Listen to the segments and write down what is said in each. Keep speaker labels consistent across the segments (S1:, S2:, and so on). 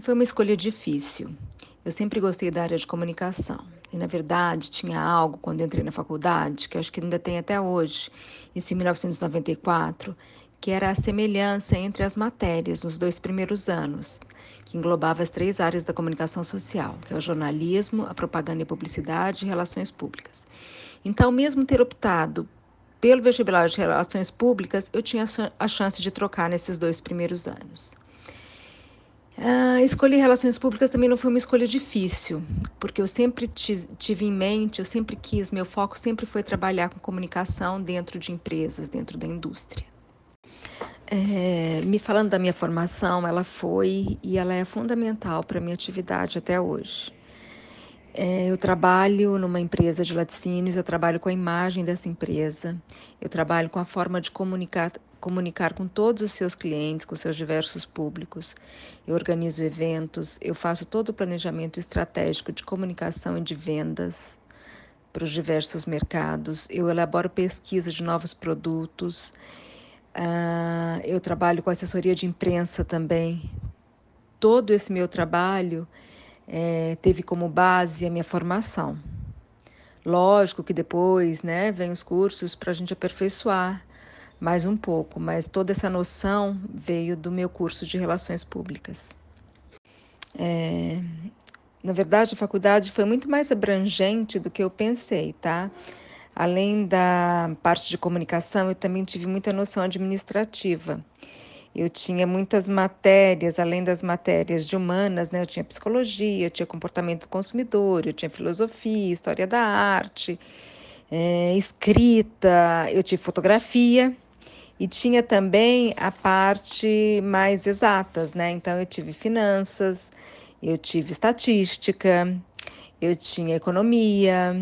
S1: foi uma escolha difícil. Eu sempre gostei da área de comunicação. E, na verdade, tinha algo quando entrei na faculdade, que acho que ainda tem até hoje, isso em 1994, que era a semelhança entre as matérias nos dois primeiros anos, que englobava as três áreas da comunicação social, que é o jornalismo, a propaganda e publicidade e relações públicas. Então, mesmo ter optado pelo vestibular de relações públicas, eu tinha a chance de trocar nesses dois primeiros anos. Uh, escolher relações públicas também não foi uma escolha difícil, porque eu sempre tive em mente, eu sempre quis, meu foco sempre foi trabalhar com comunicação dentro de empresas, dentro da indústria. É, me falando da minha formação, ela foi e ela é fundamental para a minha atividade até hoje. É, eu trabalho numa empresa de laticínios, eu trabalho com a imagem dessa empresa, eu trabalho com a forma de comunicar comunicar com todos os seus clientes, com seus diversos públicos. Eu organizo eventos, eu faço todo o planejamento estratégico de comunicação e de vendas para os diversos mercados. Eu elaboro pesquisa de novos produtos. Uh, eu trabalho com assessoria de imprensa também. Todo esse meu trabalho é, teve como base a minha formação. Lógico que depois, né, vem os cursos para a gente aperfeiçoar mais um pouco, mas toda essa noção veio do meu curso de Relações Públicas. É, na verdade, a faculdade foi muito mais abrangente do que eu pensei, tá? Além da parte de comunicação, eu também tive muita noção administrativa. Eu tinha muitas matérias, além das matérias de humanas, né? Eu tinha psicologia, eu tinha comportamento do consumidor, eu tinha filosofia, história da arte, é, escrita, eu tive fotografia. E tinha também a parte mais exatas, né? Então eu tive finanças, eu tive estatística, eu tinha economia,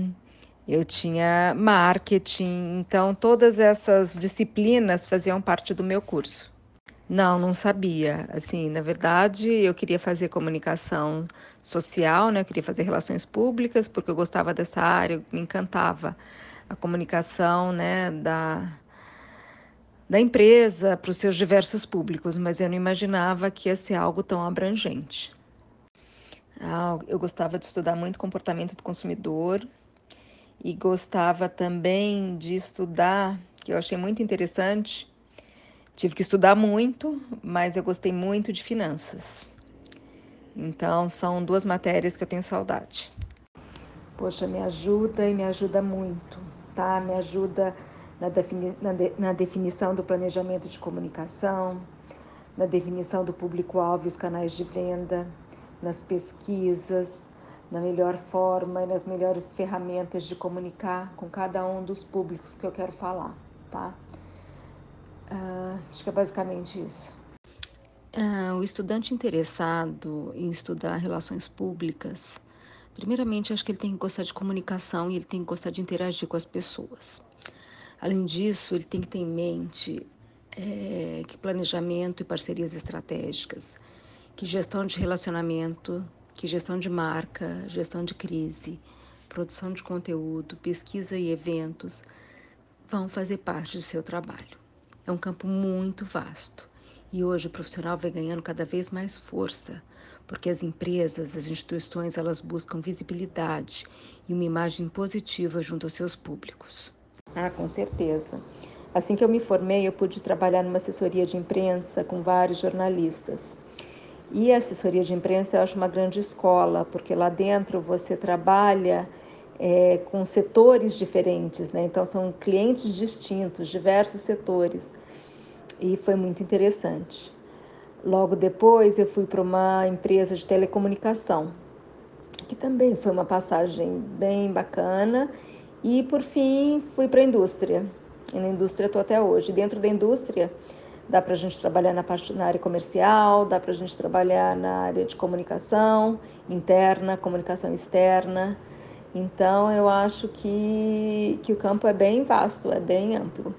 S1: eu tinha marketing. Então todas essas disciplinas faziam parte do meu curso. Não, não sabia. Assim, na verdade, eu queria fazer comunicação social, né? Eu queria fazer relações públicas porque eu gostava dessa área, me encantava a comunicação, né, da da empresa para os seus diversos públicos, mas eu não imaginava que ia ser algo tão abrangente. Ah, eu gostava de estudar muito comportamento do consumidor e gostava também de estudar, que eu achei muito interessante. Tive que estudar muito, mas eu gostei muito de finanças. Então, são duas matérias que eu tenho saudade. Poxa, me ajuda e me ajuda muito, tá? Me ajuda na, defini na, de na definição do planejamento de comunicação, na definição do público-alvo e os canais de venda, nas pesquisas, na melhor forma e nas melhores ferramentas de comunicar com cada um dos públicos que eu quero falar, tá? Uh, acho que é basicamente isso. Uh, o estudante interessado em estudar relações públicas, primeiramente, acho que ele tem que gostar de comunicação e ele tem que gostar de interagir com as pessoas. Além disso, ele tem que ter em mente é, que planejamento e parcerias estratégicas, que gestão de relacionamento, que gestão de marca, gestão de crise, produção de conteúdo, pesquisa e eventos vão fazer parte do seu trabalho. É um campo muito vasto e hoje o profissional vai ganhando cada vez mais força, porque as empresas, as instituições, elas buscam visibilidade e uma imagem positiva junto aos seus públicos. Ah, com certeza. Assim que eu me formei, eu pude trabalhar numa assessoria de imprensa com vários jornalistas. E a assessoria de imprensa eu acho uma grande escola, porque lá dentro você trabalha é, com setores diferentes, né? Então são clientes distintos, diversos setores. E foi muito interessante. Logo depois eu fui para uma empresa de telecomunicação, que também foi uma passagem bem bacana e por fim fui para a indústria. E na indústria estou até hoje. Dentro da indústria dá para a gente trabalhar na, parte, na área comercial, dá para a gente trabalhar na área de comunicação interna, comunicação externa. Então eu acho que, que o campo é bem vasto, é bem amplo.